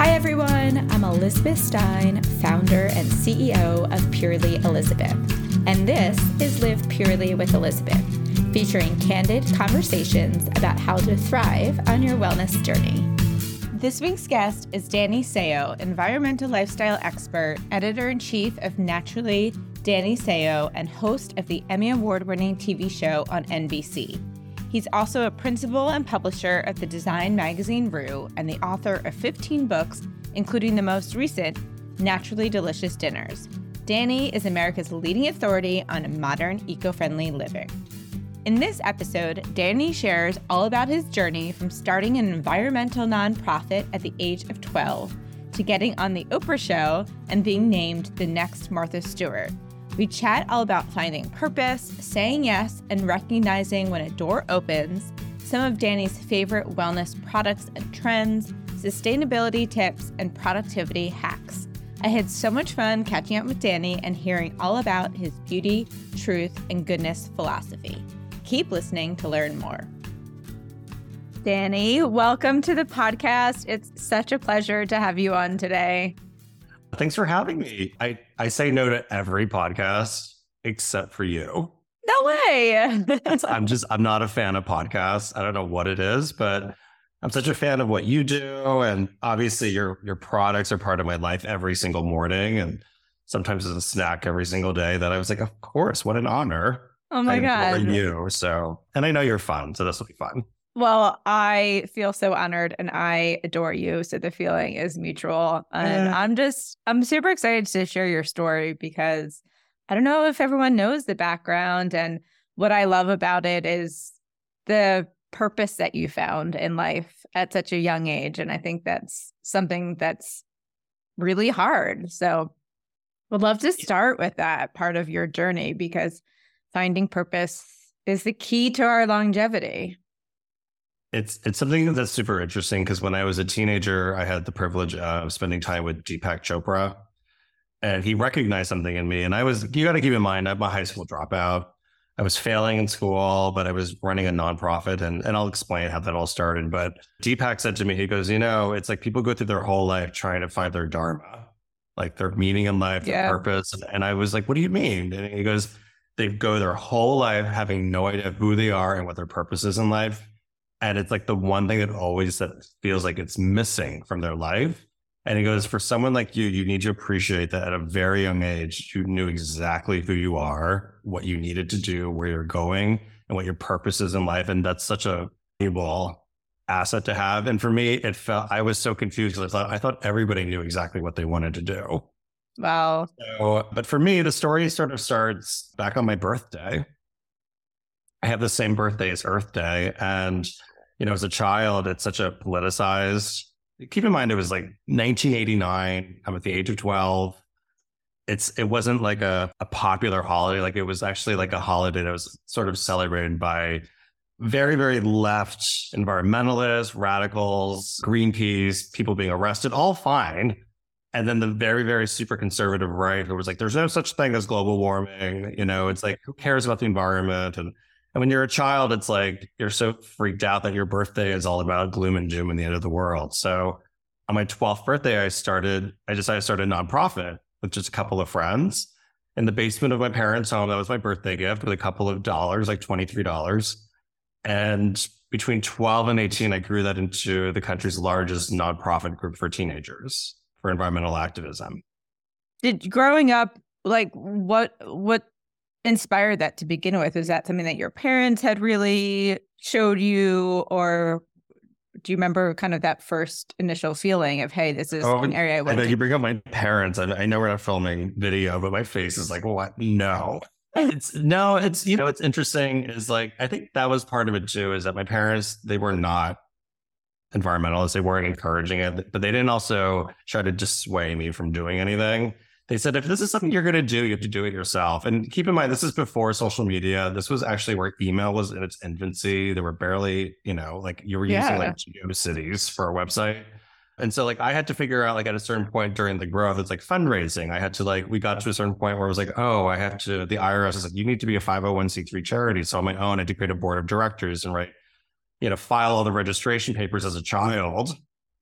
Hi, everyone. I'm Elizabeth Stein, founder and CEO of Purely Elizabeth. And this is Live Purely with Elizabeth, featuring candid conversations about how to thrive on your wellness journey. This week's guest is Danny Seo, environmental lifestyle expert, editor in chief of Naturally Danny Seo, and host of the Emmy Award winning TV show on NBC. He's also a principal and publisher of the design magazine Rue and the author of 15 books, including the most recent, Naturally Delicious Dinners. Danny is America's leading authority on modern eco friendly living. In this episode, Danny shares all about his journey from starting an environmental nonprofit at the age of 12 to getting on The Oprah Show and being named the next Martha Stewart we chat all about finding purpose, saying yes, and recognizing when a door opens, some of Danny's favorite wellness products and trends, sustainability tips, and productivity hacks. I had so much fun catching up with Danny and hearing all about his beauty, truth, and goodness philosophy. Keep listening to learn more. Danny, welcome to the podcast. It's such a pleasure to have you on today. Thanks for having me. I, I say no to every podcast except for you. No way. I'm just, I'm not a fan of podcasts. I don't know what it is, but I'm such a fan of what you do. And obviously your, your products are part of my life every single morning. And sometimes as a snack every single day that I was like, of course, what an honor. Oh my God. You. So, and I know you're fun. So this will be fun. Well, I feel so honored and I adore you. So the feeling is mutual. And uh, I'm just, I'm super excited to share your story because I don't know if everyone knows the background. And what I love about it is the purpose that you found in life at such a young age. And I think that's something that's really hard. So would love to start with that part of your journey because finding purpose is the key to our longevity. It's it's something that's super interesting because when I was a teenager, I had the privilege of spending time with Deepak Chopra, and he recognized something in me. And I was you got to keep in mind I'm a high school dropout. I was failing in school, but I was running a nonprofit, and and I'll explain how that all started. But Deepak said to me, he goes, you know, it's like people go through their whole life trying to find their dharma, like their meaning in life, yeah. their purpose. And I was like, what do you mean? And he goes, they go their whole life having no idea who they are and what their purpose is in life and it's like the one thing that always that feels like it's missing from their life. And he goes, for someone like you, you need to appreciate that at a very young age, you knew exactly who you are, what you needed to do, where you're going, and what your purpose is in life. And that's such a valuable asset to have. And for me, it felt I was so confused because I thought I thought everybody knew exactly what they wanted to do. Wow. So, but for me, the story sort of starts back on my birthday. I have the same birthday as Earth Day. And you know, as a child, it's such a politicized. Keep in mind, it was like 1989. I'm at the age of 12. It's it wasn't like a, a popular holiday. Like it was actually like a holiday that was sort of celebrated by very, very left environmentalists, radicals, Greenpeace, people being arrested, all fine. And then the very, very super conservative right who was like, there's no such thing as global warming. You know, it's like, who cares about the environment? And and when you're a child, it's like you're so freaked out that your birthday is all about gloom and doom and the end of the world. So on my 12th birthday, I started, I decided to start a nonprofit with just a couple of friends in the basement of my parents' home. That was my birthday gift with a couple of dollars, like $23. And between 12 and 18, I grew that into the country's largest nonprofit group for teenagers for environmental activism. Did growing up, like what what inspired that to begin with? Was that something that your parents had really showed you, or do you remember kind of that first initial feeling of, hey, this is oh, an area I want to... You bring up my parents. I, I know we're not filming video, but my face is like, what? No. It's no, it's you know, it's interesting is like I think that was part of it too, is that my parents, they were not environmentalists. They weren't encouraging it, but they didn't also try to dissuade me from doing anything they said if this is something you're going to do, you have to do it yourself. And keep in mind, this is before social media. This was actually where email was in its infancy. There were barely, you know, like you were yeah. using like GeoCities for a website. And so like I had to figure out like at a certain point during the growth, it's like fundraising. I had to like, we got to a certain point where it was like, oh, I have to, the IRS is like, you need to be a 501c3 charity. So on my own, I had to create a board of directors and write, you know, file all the registration papers as a child,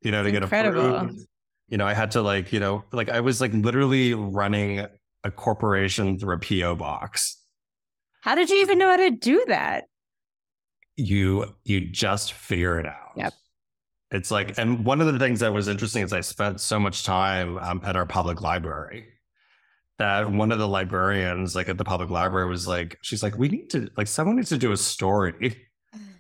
you know, to Incredible. get approved You know, I had to like, you know, like I was like literally running a corporation through a PO box. How did you even know how to do that? You you just figure it out. Yep. It's like, and one of the things that was interesting is I spent so much time um, at our public library that one of the librarians, like at the public library, was like, she's like, we need to, like, someone needs to do a story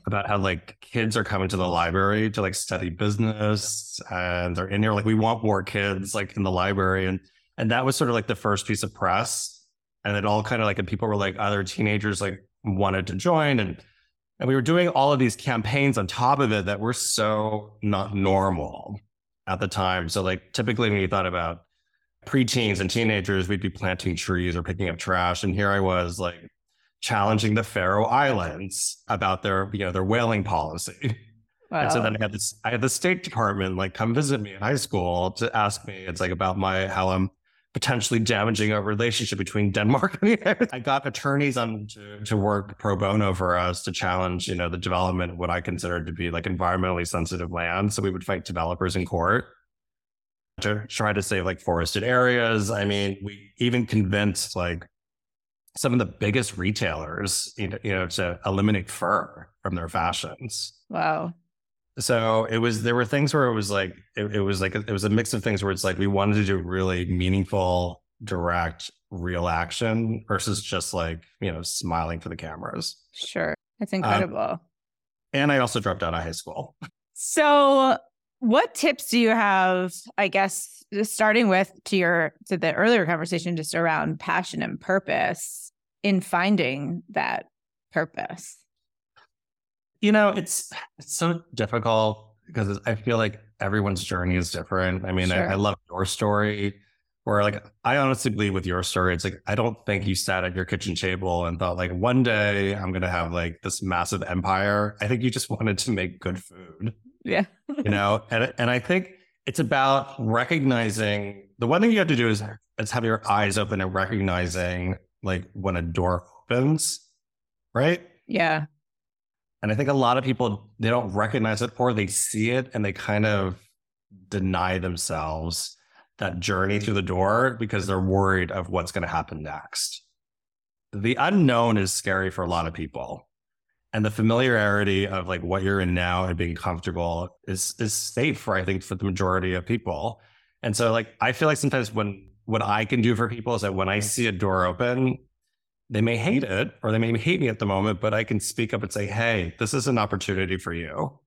about how like kids are coming to the library to like study business and they're in here like we want more kids like in the library. And and that was sort of like the first piece of press. And it all kind of like and people were like other teenagers like wanted to join. And and we were doing all of these campaigns on top of it that were so not normal at the time. So like typically when you thought about preteens and teenagers we'd be planting trees or picking up trash. And here i was like challenging the Faroe Islands about their, you know, their whaling policy. Wow. And so then I had this, I had the State Department like come visit me in high school to ask me, it's like about my how I'm potentially damaging a relationship between Denmark and the I got attorneys on to, to work pro bono for us to challenge, you know, the development of what I considered to be like environmentally sensitive land. So we would fight developers in court to try to save like forested areas. I mean, we even convinced like some of the biggest retailers, you know, you know, to eliminate fur from their fashions. Wow. So it was there were things where it was like it, it was like it was a mix of things where it's like we wanted to do really meaningful, direct, real action versus just like you know smiling for the cameras. Sure, it's um, incredible. Um, and I also dropped out of high school. So, what tips do you have? I guess uh, starting with to your to the earlier conversation, just around passion and purpose in finding that purpose? You know, it's it's so difficult because I feel like everyone's journey is different. I mean, sure. I, I love your story where like I honestly believe with your story, it's like I don't think you sat at your kitchen table and thought like one day I'm gonna have like this massive empire. I think you just wanted to make good food. Yeah. you know, and and I think it's about recognizing the one thing you have to do is is have your eyes open and recognizing like when a door opens, right? Yeah. And I think a lot of people they don't recognize it or they see it and they kind of deny themselves that journey through the door because they're worried of what's going to happen next. The unknown is scary for a lot of people. And the familiarity of like what you're in now and being comfortable is is safe for I think for the majority of people. And so like I feel like sometimes when what I can do for people is that when I see a door open, they may hate it or they may hate me at the moment, but I can speak up and say, Hey, this is an opportunity for you.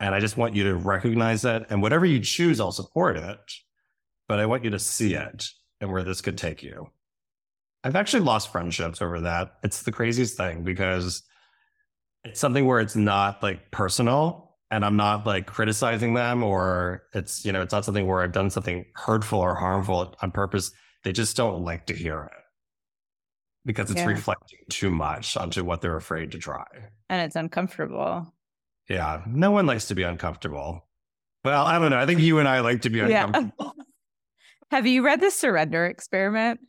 And I just want you to recognize that And whatever you choose, I'll support it. But I want you to see it and where this could take you. I've actually lost friendships over that. It's the craziest thing because it's something where it's not like personal and I'm not like criticizing them or it's, you know, it's not something where I've done something hurtful or harmful on purpose. They just don't like to hear it because it's yeah. reflecting too much onto what they're afraid to try. And it's uncomfortable. Yeah. No one likes to be uncomfortable. Well, I don't know. I think you and I like to be uncomfortable. Yeah. Have you read the surrender experiment?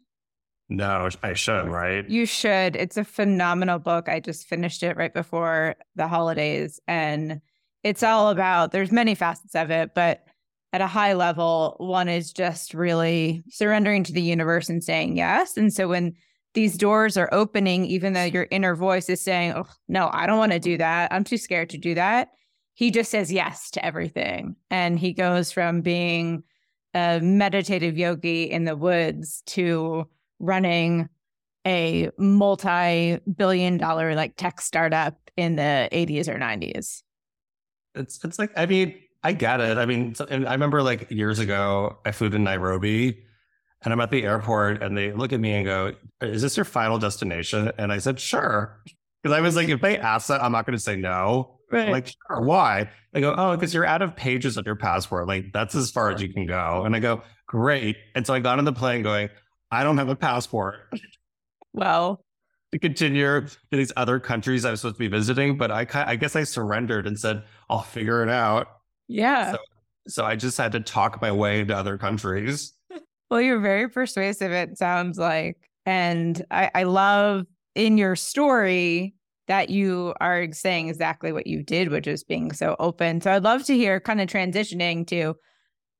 No, I should, right? You should. It's a phenomenal book. I just finished it right before the holidays and it's all about there's many facets of it but at a high level one is just really surrendering to the universe and saying yes and so when these doors are opening even though your inner voice is saying oh no i don't want to do that i'm too scared to do that he just says yes to everything and he goes from being a meditative yogi in the woods to running a multi-billion dollar like tech startup in the 80s or 90s it's it's like I mean I get it. I mean, I remember like years ago I flew to Nairobi, and I'm at the airport, and they look at me and go, "Is this your final destination?" And I said, "Sure," because I was like, if they ask that, I'm not going to say no. Right. Like, sure, why? They go, oh, because you're out of pages on your passport. Like, that's as far as you can go. And I go, great. And so I got on the plane going, I don't have a passport. Well, to continue to these other countries I was supposed to be visiting, but I I guess I surrendered and said I'll figure it out. Yeah. So, so I just had to talk my way into other countries. Well, you're very persuasive. It sounds like, and I, I love in your story that you are saying exactly what you did, which is being so open. So I'd love to hear kind of transitioning to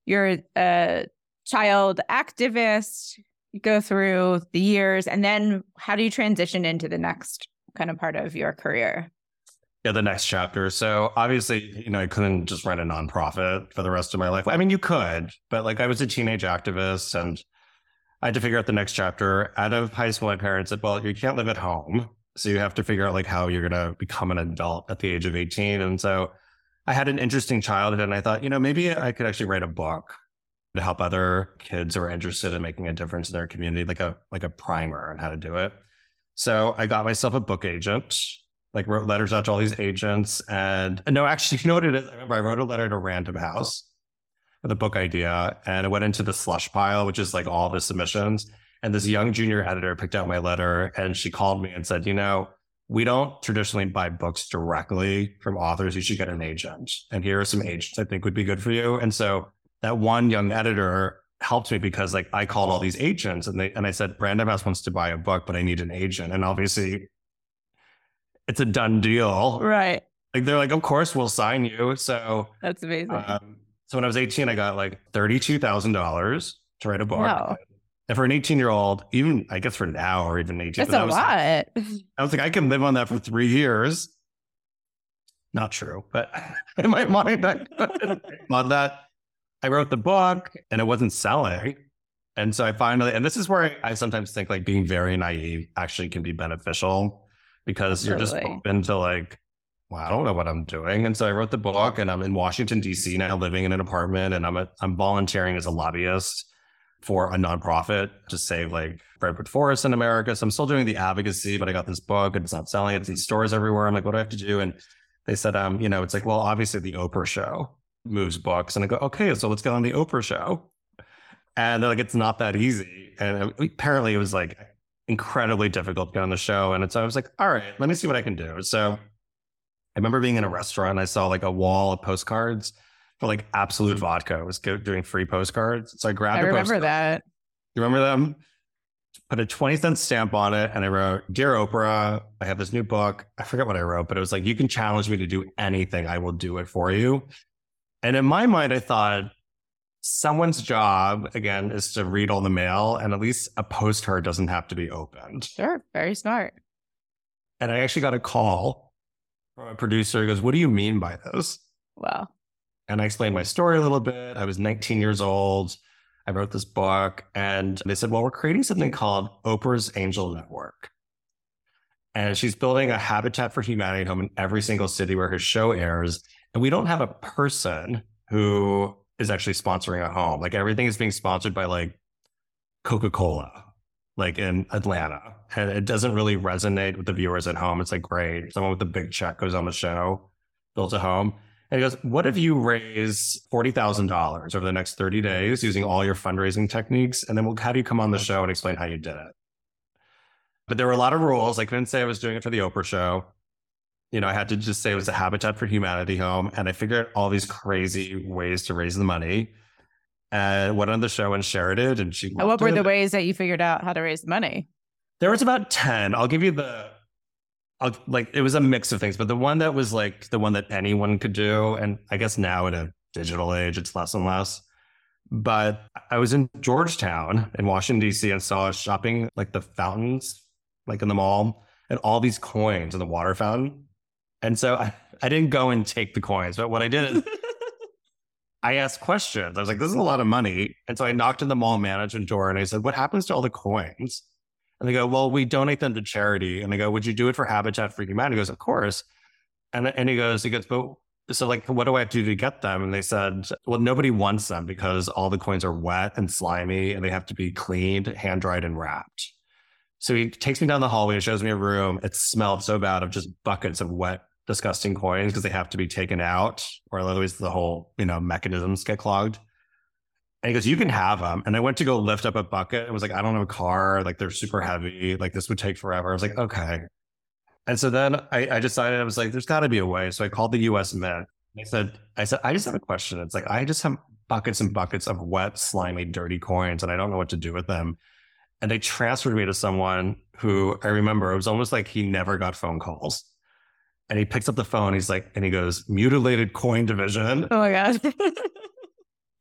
you're a uh, child activist, go through the years, and then how do you transition into the next kind of part of your career? Yeah, the next chapter. So obviously, you know, I couldn't just run a nonprofit for the rest of my life. I mean, you could, but like I was a teenage activist and I had to figure out the next chapter. Out of high school, my parents said, well, you can't live at home. So you have to figure out like how you're going to become an adult at the age of 18. And so I had an interesting childhood and I thought, you know, maybe I could actually write a book to help other kids who are interested in making a difference in their community, like a like a primer on how to do it. So I got myself a book agent, like wrote letters out to all these agents. And no, actually, you know what it is? I remember I wrote a letter to Random House with a book idea and it went into the slush pile, which is like all the submissions. And this young junior editor picked out my letter and she called me and said, you know, we don't traditionally buy books directly from authors. You should get an agent. And here are some agents I think would be good for you. And so that one young editor helped me because like I called all these agents and they and I said, Random House wants to buy a book, but I need an agent. And obviously it's a done deal. Right. Like they're like, of course we'll sign you. So that's amazing. Um, so when I was 18, I got like $32,000 to write a book. Wow. And for an 18 year old, even I guess for now or even 18, that's a was, lot. I was like, I can live on that for three years. Not true, but in my mind, I on that. I wrote the book and it wasn't selling. And so I finally, and this is where I, I sometimes think like being very naive actually can be beneficial because you're just open to like, well, I don't know what I'm doing. And so I wrote the book and I'm in Washington, DC now living in an apartment and I'm a, I'm volunteering as a lobbyist for a nonprofit to save like redwood forests in America. So I'm still doing the advocacy, but I got this book and it's not selling. It's in stores everywhere. I'm like, what do I have to do? And they said, um, you know, it's like, well, obviously the Oprah show moves books. And I go, okay, so let's get on the Oprah show. And they're like, it's not that easy. And uh, apparently it was like incredibly difficult to get on the show. And so I was like, all right, let me see what I can do. So I remember being in a restaurant and I saw like a wall of postcards for like Absolut hmm. Vodka. I was doing free postcards. So I grabbed I remember postcard. that. You remember them? Put a 20 cent stamp on it and I wrote, Dear Oprah, I have this new book. I forget what I wrote, but it was like, you can challenge me to do anything. I will do it for you. And in my mind, I thought, someone's job again is to read all the mail and at least a postcard doesn't have to be opened. Sure very smart. And i actually got a call from a producer who goes what do you mean by this? Wow. And i explained my story a little bit. I was 19 years old. I wrote this book and they said well we're creating something called oprah's angel network. And she's building a habitat for humanity home in every single city where her show airs and we don't have a person who is actually sponsoring a home. Like everything is being sponsored by like Coca Cola, like in Atlanta. And it doesn't really resonate with the viewers at home. It's like, great, someone with a big check goes on the show, builds a home. And he goes, What if you raise $40,000 over the next 30 days using all your fundraising techniques? And then we'll have you come on the show and explain how you did it. But there were a lot of rules. I couldn't say I was doing it for the Oprah show you know, I had to just say it was a Habitat for Humanity home. And I figured out all these crazy ways to raise the money and went on the show and shared it. And she, what were it. the ways that you figured out how to raise the money? There was about 10. I'll give you the, I'll, like, it was a mix of things, but the one that was like the one that anyone could do. And I guess now in a digital age, it's less and less. But I was in Georgetown in Washington, D.C., and saw shopping like the fountains, like in the mall, and all these coins in the water fountain. And so I, I didn't go and take the coins, but what I did is I asked questions. I was like, this is a lot of money. And so I knocked on the mall management door and I said, what happens to all the coins? And they go, well, we donate them to charity. And I go, would you do it for Habitat for Humanity? He goes, of course. And, and he goes, he goes, but so like, what do I have to do to get them? And they said, well, nobody wants them because all the coins are wet and slimy and they have to be cleaned, hand dried and wrapped. So he takes me down the hallway and shows me a room. It smelled so bad of just buckets of wet disgusting coins because they have to be taken out, or otherwise the whole you know mechanisms get clogged. And he goes, "You can have them." And I went to go lift up a bucket. It was like, "I don't have a car. Like they're super heavy. Like this would take forever." I was like, "Okay." And so then I, I decided I was like, "There's got to be a way." So I called the U.S. Mint. I said, "I said I just have a question. It's like I just have buckets and buckets of wet, slimy, dirty coins, and I don't know what to do with them." And they transferred me to someone who I remember it was almost like he never got phone calls and he picks up the phone. He's like, and he goes, mutilated coin division. Oh my God.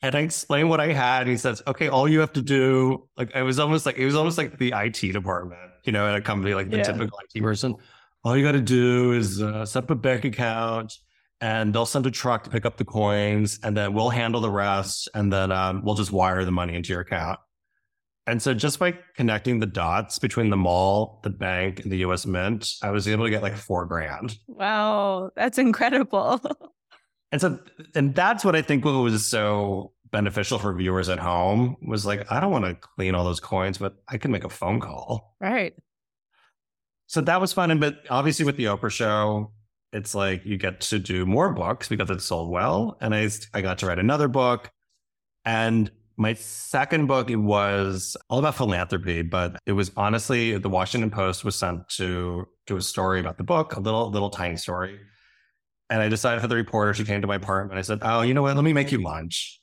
And I explained what I had. And he says, okay, all you have to do, like, I was almost like, it was almost like the IT department, you know, at a company, like the Yeah. typical IT person. All you got to do is uh, set up a bank account and they'll send a truck to pick up the coins and then we'll handle the rest. And then um, we'll just wire the money into your account. And so just by connecting the dots between the mall, the bank, and the US Mint, I was able to get like four grand. Wow, that's incredible. And so, and that's what I think was so beneficial for viewers at home was like, I don't want to clean all those coins, but I can make a phone call. right. So that was fun. And but obviously with the Oprah show, it's like you get to do more books because it sold well. And I I got to write another book. And my second book it was all about philanthropy, but it was honestly the Washington Post was sent to do a story about the book, a little little tiny story. And I decided for the reporter, she came to my apartment. I said, Oh, you know what? Let me make you lunch.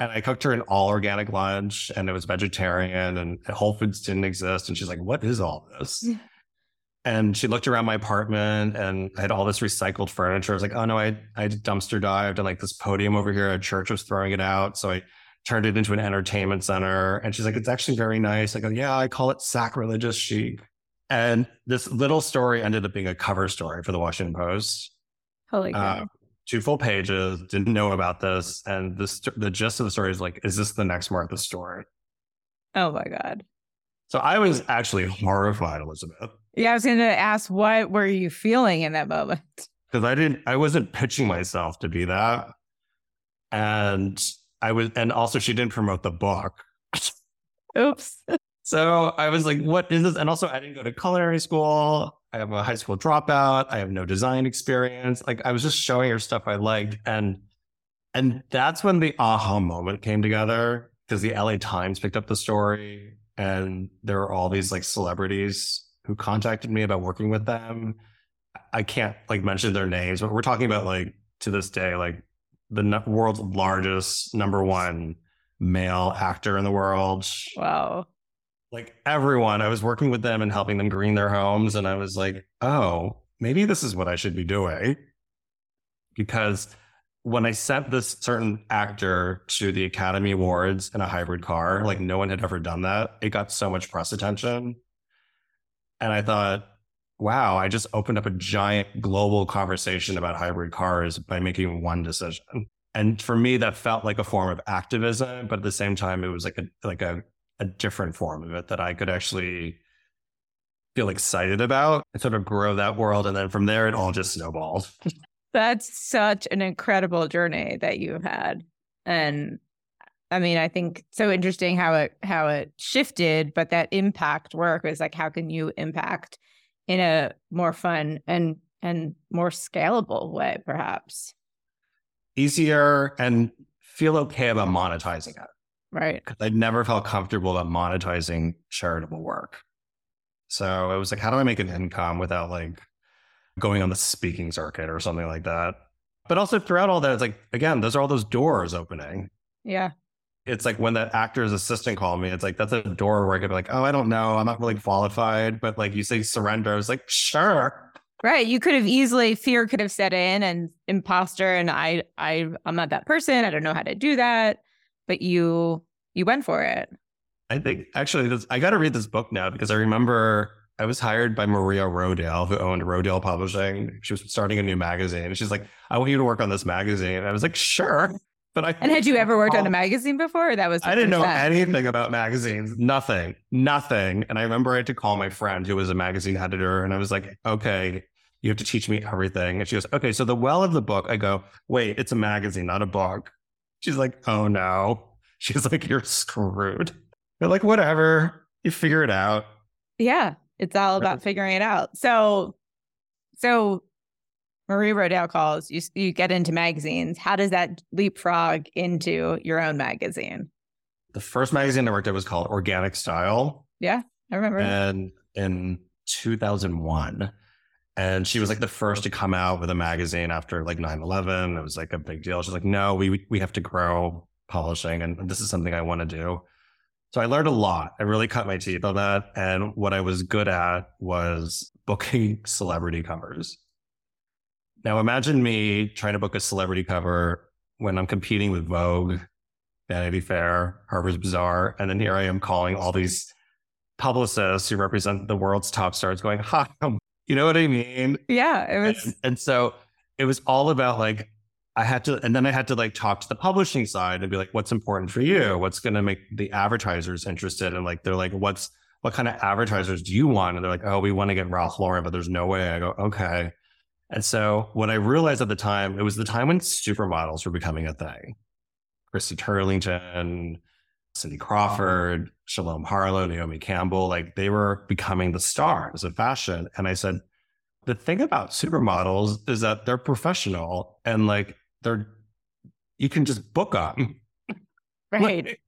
And I cooked her an all organic lunch and it was vegetarian and Whole Foods didn't exist. And she's like, What is all this? Yeah. And she looked around my apartment and I had all this recycled furniture. I was like, oh no, I, I dumpster dived and like this podium over here at church was throwing it out. So I turned it into an entertainment center. And she's like, it's actually very nice. I go, yeah, I call it sacrilegious chic. And this little story ended up being a cover story for the Washington Post. Holy cow. Uh, two full pages, didn't know about this. And the, st- the gist of the story is like, is this the next Martha story? oh my God. So I was actually horrified, Elizabeth. Yeah, I was going to ask, what were you feeling in that moment? because I didn't, I wasn't pitching myself to be that. And I was, and also she didn't promote the book. Oops. So I was like, what is this? And also, I didn't go to culinary school. I have a high school dropout. I have no design experience. Like, I was just showing her stuff I liked. And, and that's when the aha moment came together because the LA Times picked up the story and there were all these like celebrities who contacted me about working with them. I can't like mention their names, but we're talking about like to this day, like the world's largest number one male actor in the world. Wow. Like everyone, I was working with them and helping them green their homes. And I was like, oh, maybe this is what I should be doing. Because when I sent this certain actor to the Academy Awards in a hybrid car, like no one had ever done that, it got so much press attention. And I thought, wow, I just opened up a giant global conversation about hybrid cars by making one decision. And for me, that felt like a form of activism, but at the same time, it was like a like a, a different form of it that I could actually feel excited about and sort of grow that world. And then from there, it all just snowballed. That's such an incredible journey that you've had. And I mean, I think so interesting how it how it shifted, but that impact work was like how can you impact in a more fun and and more scalable way, perhaps. Easier and feel okay about monetizing it. Right. because I never felt comfortable about monetizing charitable work. So it was like, how do I make an income without like going on the speaking circuit or something like that? But also throughout all that, it's like, again, those are all those doors opening. Yeah. It's like when the actor's assistant called me, it's like, that's a door where I could be like, oh, I don't know. I'm not really qualified. But like you say surrender. I was like, sure. Right. You could have easily fear could have set in and imposter and I I I'm not that person. I don't know how to do that. But you you went for it. I think actually, this, I got to read this book now because I remember I was hired by Maria Rodale, who owned Rodale Publishing. She was starting a new magazine. And she's like, I want you to work on this magazine. And I was like, sure. But I And had you ever worked on a magazine before? Or that was I didn't know anything about magazines, nothing, nothing. And I remember I had to call my friend who was a magazine editor, and I was like, okay, you have to teach me everything. And she goes, okay, so the well of the book, I go, wait, it's a magazine, not a book. She's like, oh no. She's like, you're screwed. They're like, whatever, you figure it out. Yeah, it's all about figuring it out. So, so Marie Rodale calls you. You get into magazines. How does that leapfrog into your own magazine? The first magazine I worked at was called Organic Style. Yeah, I remember. and in 2001 and she was like the first to come out with a magazine after like 9-11 it was like a big deal she's like no we we have to grow publishing and this is something i want to do so i learned a lot i really cut my teeth on that and what i was good at was booking celebrity covers now imagine me trying to book a celebrity cover when i'm competing with vogue Vanity Fair, Harper's Bazaar. And then here I am calling all these publicists who represent the world's top stars going, hi, you know what I mean? Yeah. It was. And, and so it was all about like, I had to, and then I had to like talk to the publishing side and be like, what's important for you? What's going to make the advertisers interested? And like, they're like, what's, what kind of advertisers do you want? And they're like, oh, we want to get Ralph Lauren, but there's no way. I go, okay. And so what I realized at the time, it was the time when supermodels were becoming a thing. Christy Turlington, Cindy Crawford, Shalom Harlow, Naomi Campbell, like they were becoming the stars of fashion. And I said, the thing about supermodels is that they're professional and like they're, you can just book them. Right.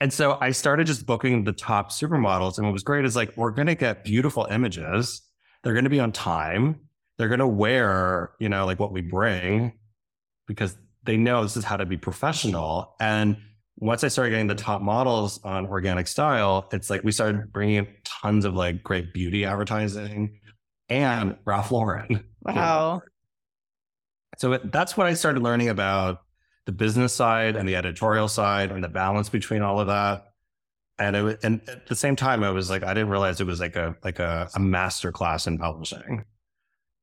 And so I started just booking the top supermodels. And what was great is like, we're going to get beautiful images. They're going to be on time. They're going to wear, you know, like what we bring because they know this is how to be professional. And once I started getting the top models on organic style, it's like we started bringing in tons of like great beauty advertising and Ralph Lauren. Wow. So it, that's what I started learning about the business side and the editorial side and the balance between all of that. And it and at the same time, I was like, I didn't realize it was like a like a, a master class in publishing.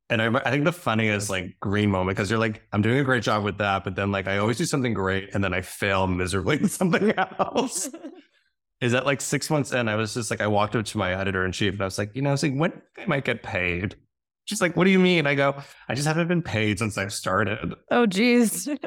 And I, I think the funniest like green moment because you're like, I'm doing a great job with that, but then like I always do something great and then I fail miserably with something else. is that like six months in, I was just like, I walked up to my editor in chief and I was like, you know, I was like, when I might get paid. She's like, what do you mean? I go, I just haven't been paid since I've started. Oh, geez.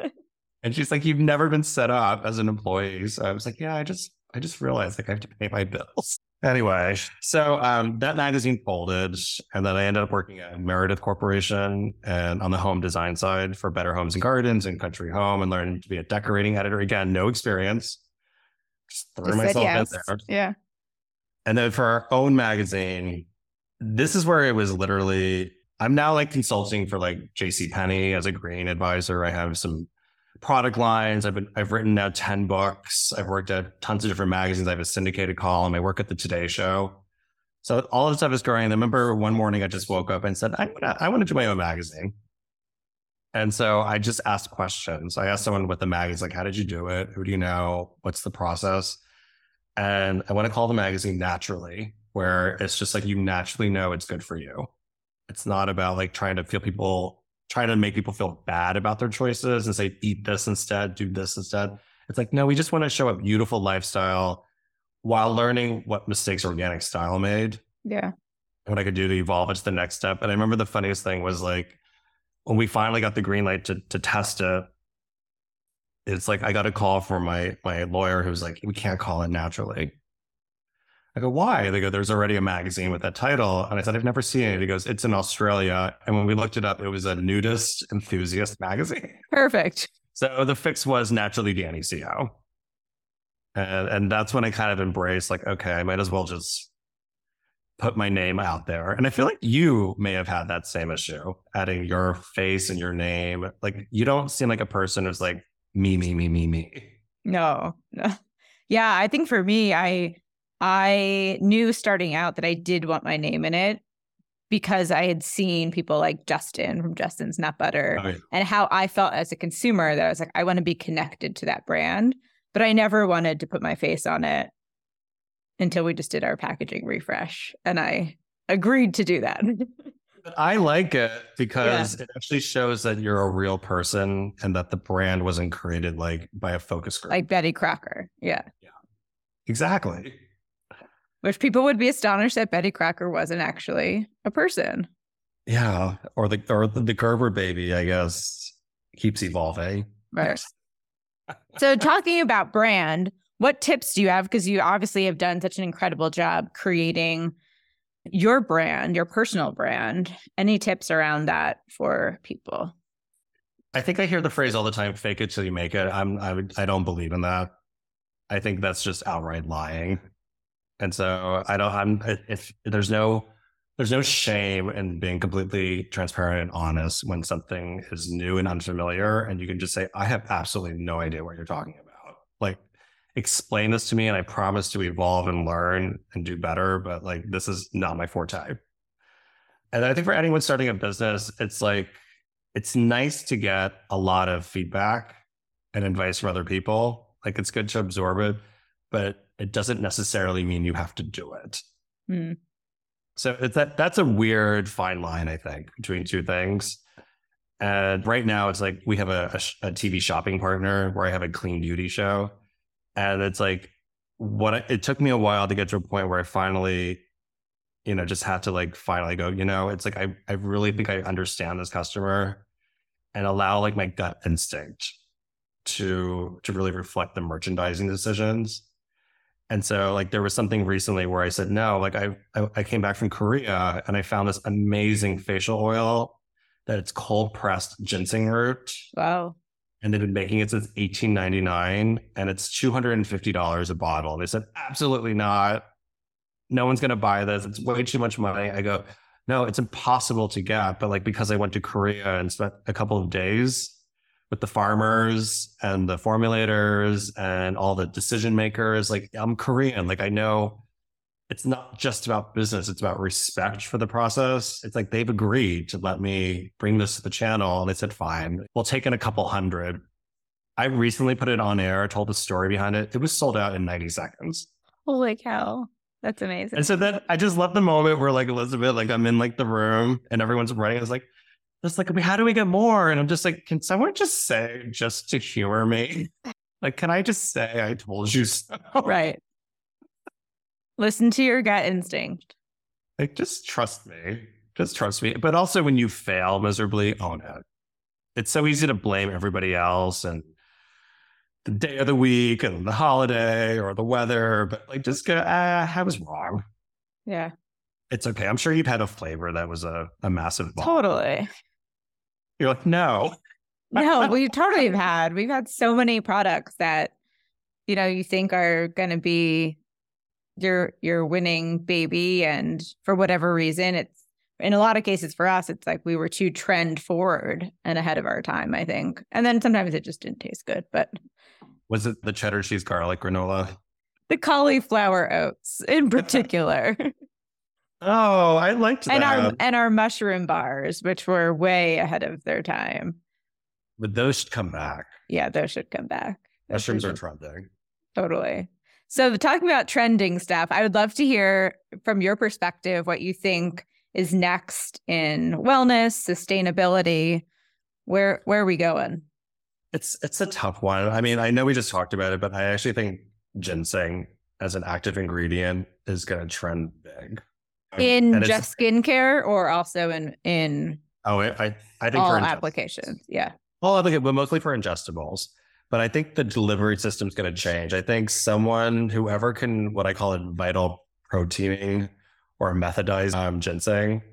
And she's like, You've never been set up as an employee. So I was like, Yeah, I just I just realized like I have to pay my bills. Anyway, so um, that magazine folded, and then I ended up working at Meredith Corporation and on the home design side for Better Homes and Gardens and Country Home, and learning to be a decorating editor. Again, no experience, just threw just myself yes. in there. Yeah. And then for our own magazine, this is where it was literally. I'm now like consulting for like J.C. Penney as a green advisor. I have some product lines. I've been I've written now 10 books. I've worked at tons of different magazines. I have a syndicated column. I work at the Today Show. So all of this stuff is growing. I remember one morning I just woke up and said, I want to I want to do my own magazine. And so I just asked questions. I asked someone with the magazine, like, how did you do it? Who do you know? What's the process? And I want to call the magazine naturally, where it's just like you naturally know it's good for you. It's not about like trying to feel people trying to make people feel bad about their choices and say, eat this instead, do this instead. It's like, no, we just want to show a beautiful lifestyle while learning what mistakes organic style made. Yeah. What I could do to evolve it to the next step. And I remember the funniest thing was like when we finally got the green light to to test it, it's like I got a call from my my lawyer who's like, we can't call it naturally. I go, why? They go, there's already a magazine with that title. And I said, I've never seen it. He goes, it's in Australia. And when we looked it up, it was a nudist enthusiast magazine. Perfect. So the fix was naturally Danny Seo. And, and that's when I kind of embraced, like, okay, I might as well just put my name out there. And I feel like you may have had that same issue, adding your face and your name. Like, you don't seem like a person who's like, me, me, me, me, me. No, no. Yeah, I think for me, I, I knew starting out that I did want my name in it because I had seen people like Justin from Justin's Nut Butter oh, yeah. and how I felt as a consumer that I was like, I want to be connected to that brand. But I never wanted to put my face on it until we just did our packaging refresh. And I agreed to do that. but I like it because yeah. it actually shows that you're a real person and that the brand wasn't created like by a focus group. Like Betty Crocker. Yeah. Yeah. Exactly. Which people would be astonished that Betty Crocker wasn't actually a person. Yeah, or the or the Gerber baby, I guess, keeps evolving. Right. so, talking about brand, what tips do you have? Because you obviously have done such an incredible job creating your brand, your personal brand. Any tips around that for people? I think I hear the phrase all the time: "Fake it till you make it." I'm I, would I don't believe in that. I think that's just outright lying. And so I don't, I'm, if there's no, there's no shame in being completely transparent and honest when something is new and unfamiliar. And you can just say, I have absolutely no idea what you're talking about. Like, explain this to me and I promise to evolve and learn and do better. But like, this is not my forte. And I think for anyone starting a business, it's like, it's nice to get a lot of feedback and advice from other people Like it's good to absorb it, but it doesn't necessarily mean you have to do it. Mm. So it's that that's a weird fine line, I think, between two things. And right now, it's like we have a, a, a TV shopping partner where I have a clean beauty show, and it's like what I, it took me a while to get to a point where I finally, you know, just had to like finally go. You know, it's like I I really think I understand this customer, and allow like my gut instinct to to really reflect the merchandising decisions and so like there was something recently where I said, no, like I, I, I came back from Korea and I found this amazing facial oil that it's cold pressed ginseng root. Wow. And they've been making it since 1899 and it's $250 a bottle. They said, absolutely not. No one's going to buy this. It's way too much money. I go, no, it's impossible to get. But like, because I went to Korea and spent a couple of days, with the farmers and the formulators and all the decision makers. Like I'm Korean. Like I know it's not just about business, it's about respect for the process. It's like they've agreed to let me bring this to the channel. And they said, fine, we'll take in a couple hundred. I recently put it on air, told the story behind it. It was sold out in 90 seconds. Holy cow. That's amazing. And so then I just love the moment where like Elizabeth, like I'm in like the room and everyone's writing. I was like, it's like, how do we get more? And I'm just like, can someone just say, just to humor me? Like, can I just say I told you so? Right. Listen to your gut instinct. Like, just trust me. Just trust me. But also, when you fail miserably, own it. It's so easy to blame everybody else and the day of the week and the holiday or the weather. But like, just go, ah, I was wrong. Yeah. It's okay. I'm sure you've had a flavor that was a, a massive bomb. Totally. You're like, no. no, we totally have had. We've had so many products that, you know, you think are going to be your your winning baby, and for whatever reason, it's in a lot of cases for us, it's like we were too trend forward and ahead of our time. I think, and then sometimes it just didn't taste good. But was it the cheddar cheese garlic granola? The cauliflower oats, in particular. Oh, I liked that. And our and our mushroom bars, which were way ahead of their time. But those should come back. Yeah, those should come back. Those Mushrooms are trending. Totally. So talking about trending stuff, I would love to hear from your perspective what you think is next in wellness, sustainability. Where where are we going? It's it's a tough one. I mean, I know we just talked about it, but I actually think ginseng as an active ingredient is going to trend big in just skincare or also in in oh I I think all for applications yeah. all applicable but mostly for ingestibles. But I think the delivery system is going to change. I think someone whoever can what I call it vital proteining or methodized um, ginseng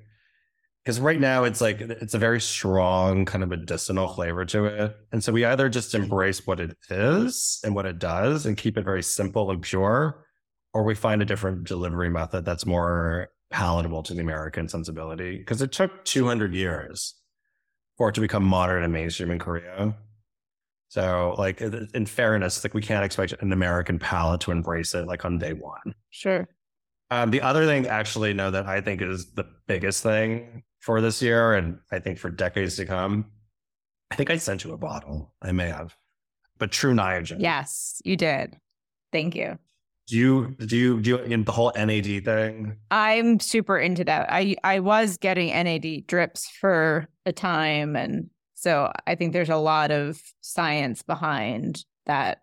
because right now it's like it's a very strong kind of medicinal flavor to it. And so we either just embrace what it is and what it does and keep it very simple and pure or we find a different delivery method that's more palatable to the American sensibility because it took 200 years for it to become modern and mainstream in Korea. So, like, in fairness, like we can't expect an American palate to embrace it like on day one. Sure. Um, the other thing, actually, no, that I think is the biggest thing for this year, and I think for decades to come, I think I sent you a bottle. I may have, but Tru Niagen. Yes, you did. Thank you. Do you do you do you in the whole NAD thing? I'm super into that. I I was getting NAD drips for a time, and so I think there's a lot of science behind that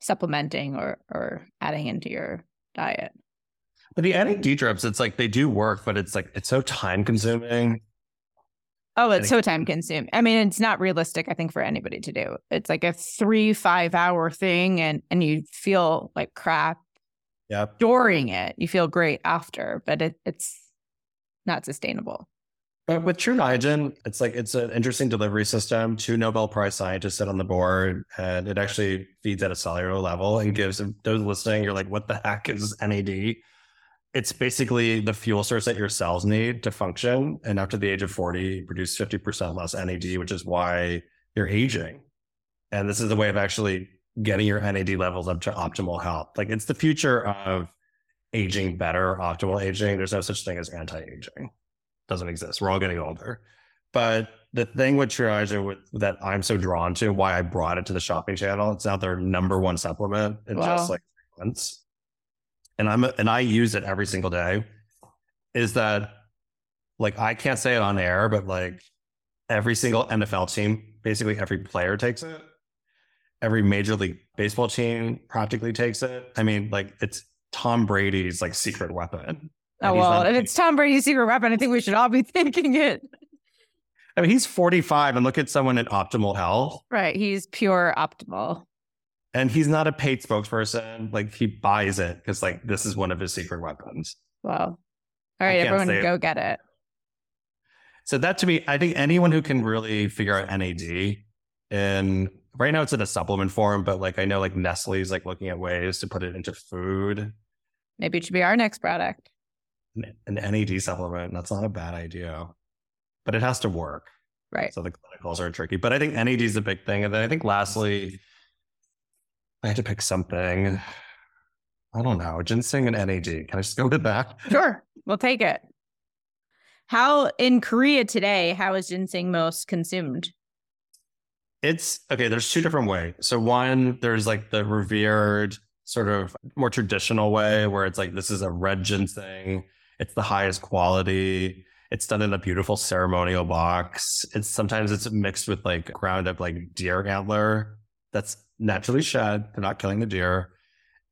supplementing or or adding into your diet. But the NAD drips, it's like they do work, but it's like it's so time consuming. Oh, it's so time consuming. I mean, it's not realistic, I think, for anybody to do. It's like a three, five hour thing and and you feel like crap Yep. during it. You feel great after, but it, it's not sustainable. But with Tru Niagen, it's like it's an interesting delivery system. Two Nobel Prize scientists sit on the board, and it actually feeds at a cellular level and gives those listening. You're like, what the heck is NAD? It's basically the fuel source that your cells need to function. And after the age of 40, you produce 50% less NAD, which is why you're aging. And this is the way of actually getting your NAD levels up to optimal health. Like it's the future of aging better, optimal aging. There's no such thing as anti-aging. Doesn't exist. We're all getting older. But the thing with Triage that I'm so drawn to, why I brought it to the shopping channel, it's now their number one supplement in Wow. just like three months. And I'm and I use it every single day. Is that like I can't say it on air, but like every single NFL team, basically every player takes it. Every major league baseball team practically takes it. I mean, like it's Tom Brady's like secret weapon. Oh well, if it's Tom Brady's secret weapon, I think we should all be thinking it. I mean, he's 45 and look at someone in optimal health. Right. He's pure optimal. And he's not a paid spokesperson. Like he buys it because like this is one of his secret weapons. Well. All right, everyone say it. go get it. So that to me, I think anyone who can really figure out NAD and right now it's in a supplement form, but like I know like Nestle's like looking at ways to put it into food, Maybe it should be our next product. an an NAD supplement. That's not a bad idea, but it has to work. Right. So the clinicals are tricky, but I think NAD is a big thing. And then I think lastly, I had to pick something. I don't know, ginseng and NAD. Can I just go with that? Sure. We'll take it. How in Korea today, how is ginseng most consumed? It's okay. There's two different ways. So one, there's like the revered sort of more traditional way where it's like this is a red ginseng. It's the highest quality. It's done in a beautiful ceremonial box. It's sometimes it's mixed with like ground up like deer antler that's naturally shed. They're not killing the deer.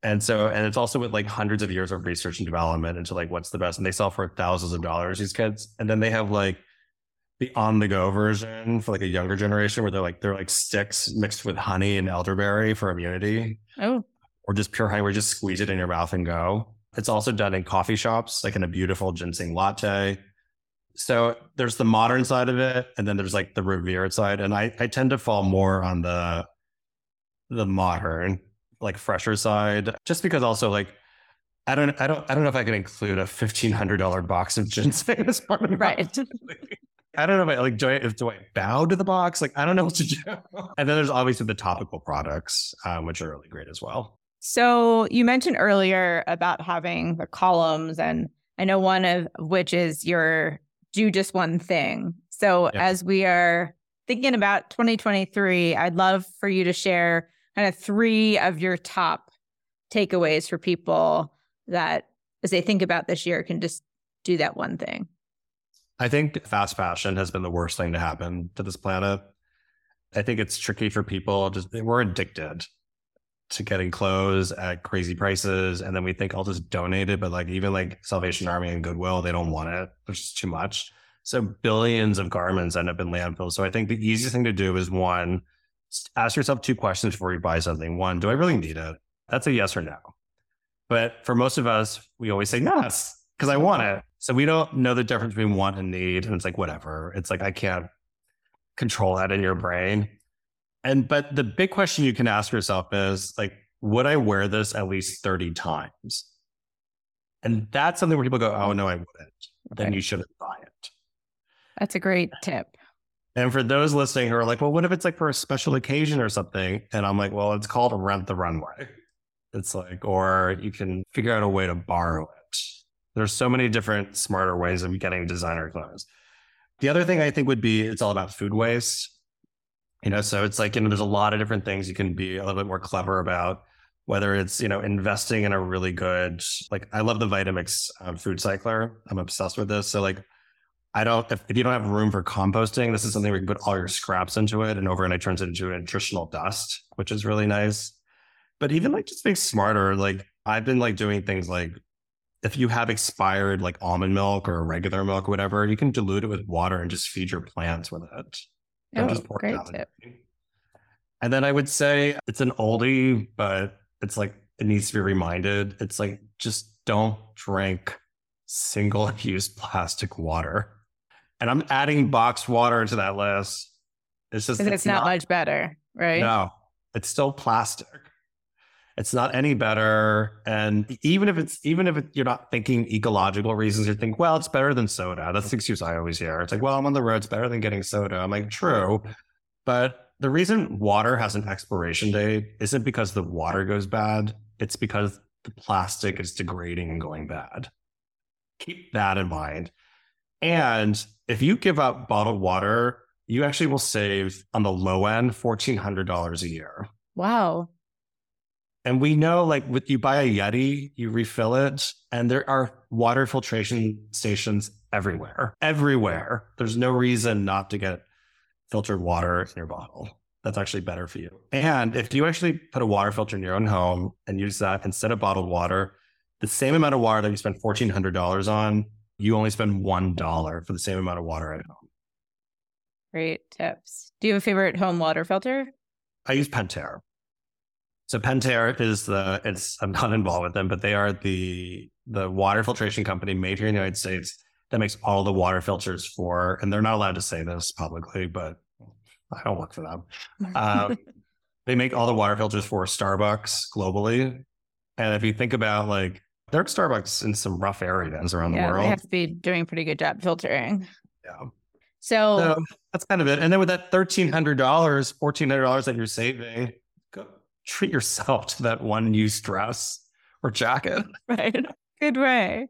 And so, and it's also with like hundreds of years of research and development into like what's the best. And they sell for thousands of dollars, these kids. And then they have like the on the go version for like a younger generation where they're like, they're like sticks mixed with honey and elderberry for immunity Oh, or just pure honey where you just squeeze it in your mouth and go. It's also done in coffee shops, like in a beautiful ginseng latte. So there's the modern side of it, and then there's like the revered side. And I, I tend to fall more on the the modern, like fresher side, just because also like I don't I don't I don't know if I can include a fifteen hundred dollar box of ginseng as part of Right. I don't know if I like do I if do I bow to the box? Like I don't know what to do. And then there's obviously the topical products, um, which are really great as well. So you mentioned earlier about having the columns, and I know one of which is your do just one thing. So Yeah. as we are thinking about 2023, I'd love for you to share kind of three of your top takeaways for people that as they think about this year can just do that one thing. I think fast fashion has been the worst thing to happen to this planet. I think it's tricky for people. Just we're addicted to getting clothes at crazy prices, and then we think I'll just donate it. But like even like Salvation Army and Goodwill, they don't want it. It's just too much. So billions of garments end up in landfills. So I think the easiest thing to do is one, ask yourself two questions before you buy something. One, do I really need it? That's a yes or no. But for most of us, we always say yes because I want it. So we don't know the difference between want and need. And it's like, whatever. It's like, I can't control that in your brain. And, but the big question you can ask yourself is like, would I wear this at least 30 times? And that's something where people go, oh, no, I wouldn't. Then you shouldn't buy it. That's a great tip. And for those listening who are like, well, what if it's like for a special occasion or something? And I'm like, well, it's called rent the runway. It's like, or you can figure out a way to borrow it. There's so many different smarter ways of getting designer clothes. The other thing I think would be it's all about food waste. You know, so it's like, you know, there's a lot of different things you can be a little bit more clever about, whether it's, you know, investing in a really good, like I love the Vitamix um, food cycler. I'm obsessed with this. So like I don't, if, if you don't have room for composting, this is something where you can put all your scraps into it and overnight turns it into a nutritional dust, which is really nice. But even like just being smarter, like I've been like doing things like if you have expired like almond milk or regular milk or whatever, you can dilute it with water and just feed your plants with it. Oh, just pour it great tip. And then I would say it's an oldie, but it's like it needs to be reminded. It's like just don't drink single use plastic water. And I'm adding boxed water to that list. It's just Because it's, not, much better, right? no, it's still plastic. It's not any better. And even if it's even if it, you're not thinking ecological reasons, you think, well, it's better than soda. That's the excuse I always hear. It's like, well, I'm on the road. It's better than getting soda. I'm like, true, but the reason water has an expiration date isn't because the water goes bad. It's because the plastic is degrading and going bad. Keep that in mind. And if you give up bottled water, you actually will save on the low end $1,400 a year. Wow. And we know, like, with you buy a Yeti, you refill it, and there are water filtration stations everywhere. Everywhere. There's no reason not to get filtered water in your bottle. That's actually better for you. And if you actually put a water filter in your own home and use that instead of bottled water, the same amount of water that you spend $1,400 on, you only spend $1 for the same amount of water at home. Great tips. Do you have a favorite home water filter? I use Pentair. So Pentair is the it's I'm not involved with them, but they are the the water filtration company made here in the United States that makes all the water filters for, and they're not allowed to say this publicly, but I don't work for them. Um, they make all the water filters for Starbucks globally. And if you think about like there are Starbucks in some rough areas around yeah, the world. They have to be doing a pretty good job filtering. Yeah. So, So that's kind of it. And then with that thirteen hundred dollars, fourteen hundred dollars that you're saving, treat yourself to that one used dress or jacket. right. Good way.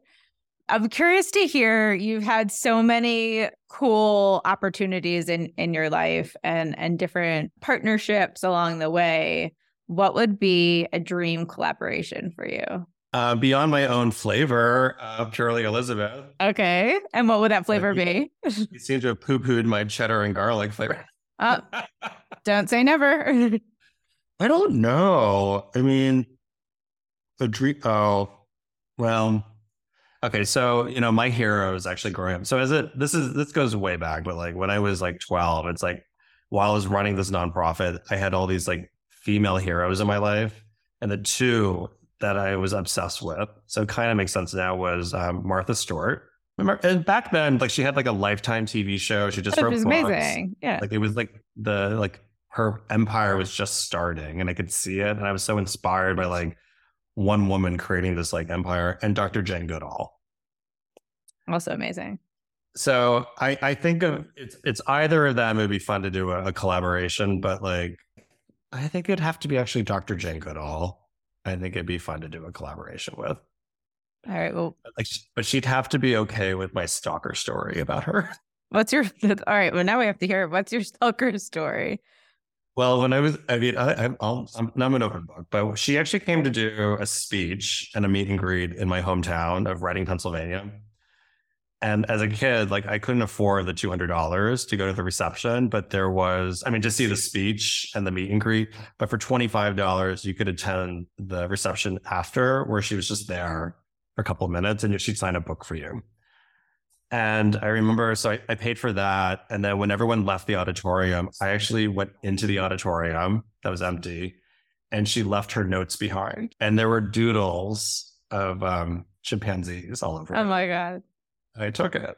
I'm curious to hear you've had so many cool opportunities in in your life and and different partnerships along the way. What would be a dream collaboration for you? Uh, beyond my own flavor, uh, purely Elizabeth. Okay. And what would that flavor be? You seem to have poo pooed my cheddar and garlic flavor. Uh, don't say never. I don't know. I mean, the dream. Oh, well. Okay, so you know, my heroes actually growing up. So as it, this is this goes way back, but like when I was like twelve, it's like while I was running this nonprofit, I had all these like female heroes in my life, and the two that I was obsessed with. So it kind of makes sense now was um, Martha Stewart. Remember, and back then, like she had like a lifetime TV show. She just That wrote was books. amazing. Yeah. Like it was like the like her empire was just starting and I could see it. And I was so inspired by like one woman creating this like empire and Dr. Jane Goodall. Also amazing. So I, I think of it's it's either of them. It would be fun to do a, a collaboration, but like I think it'd have to be actually Dr. Jane Goodall. I think it'd be fun to do a collaboration with. All right. Well, Like, but she'd have to be okay with my stalker story about her. what's your all right? Well, now we have to hear what's your stalker story. Well, when I was, I mean, I, I'm, I'll, I'm, an open book, but she actually came to do a speech and a meet and greet in my hometown of Reading, Pennsylvania. And as a kid, like I couldn't afford the $200 to go to the reception, but there was, I mean, just see the speech and the meet and greet. But for $25, you could attend the reception after where she was just there for a couple of minutes and she'd sign a book for you. And I remember, so I, I paid for that. And then when everyone left the auditorium, I actually went into the auditorium that was empty and she left her notes behind. And there were doodles of um, chimpanzees all over Oh it. my god, I took it.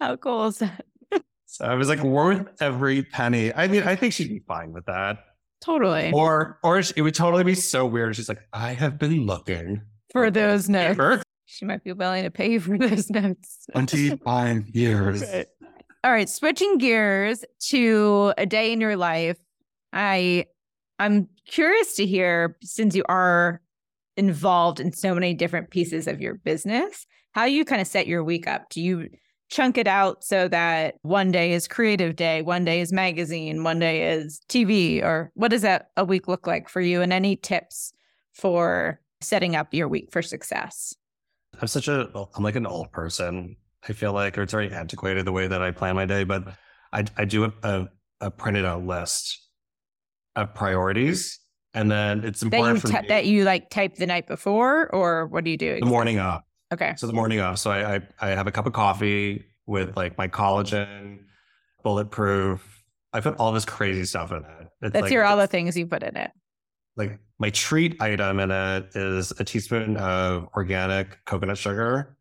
how cool is that? So I was like, worth every penny. I mean, I think she'd be fine with that. Totally Or, or it would totally be so weird. She's like, I have been looking for those notes. She might be willing to pay you for those notes. 25 years. Right. All right, switching gears to a day in your life. I I'm curious to hear since you are involved in so many different pieces of your business, how you kind of set your week up. Do you chunk it out so that one day is creative day, one day is magazine, one day is TV or what does that a week look like for you and any tips for setting up your week for success? I'm such a, I'm like an old person. I feel like or it's very antiquated the way that I plan my day, but I, I do a, a, a printed out list of priorities. And then it's That you important for ty- me that you like type the night before or what do you do? the morning up. Okay. So the morning of. So I, I I have a cup of coffee with like my collagen, bulletproof. I put all this crazy stuff in it. It's That's like, your all the things you put in it. like my treat item in it is a teaspoon of organic coconut sugar,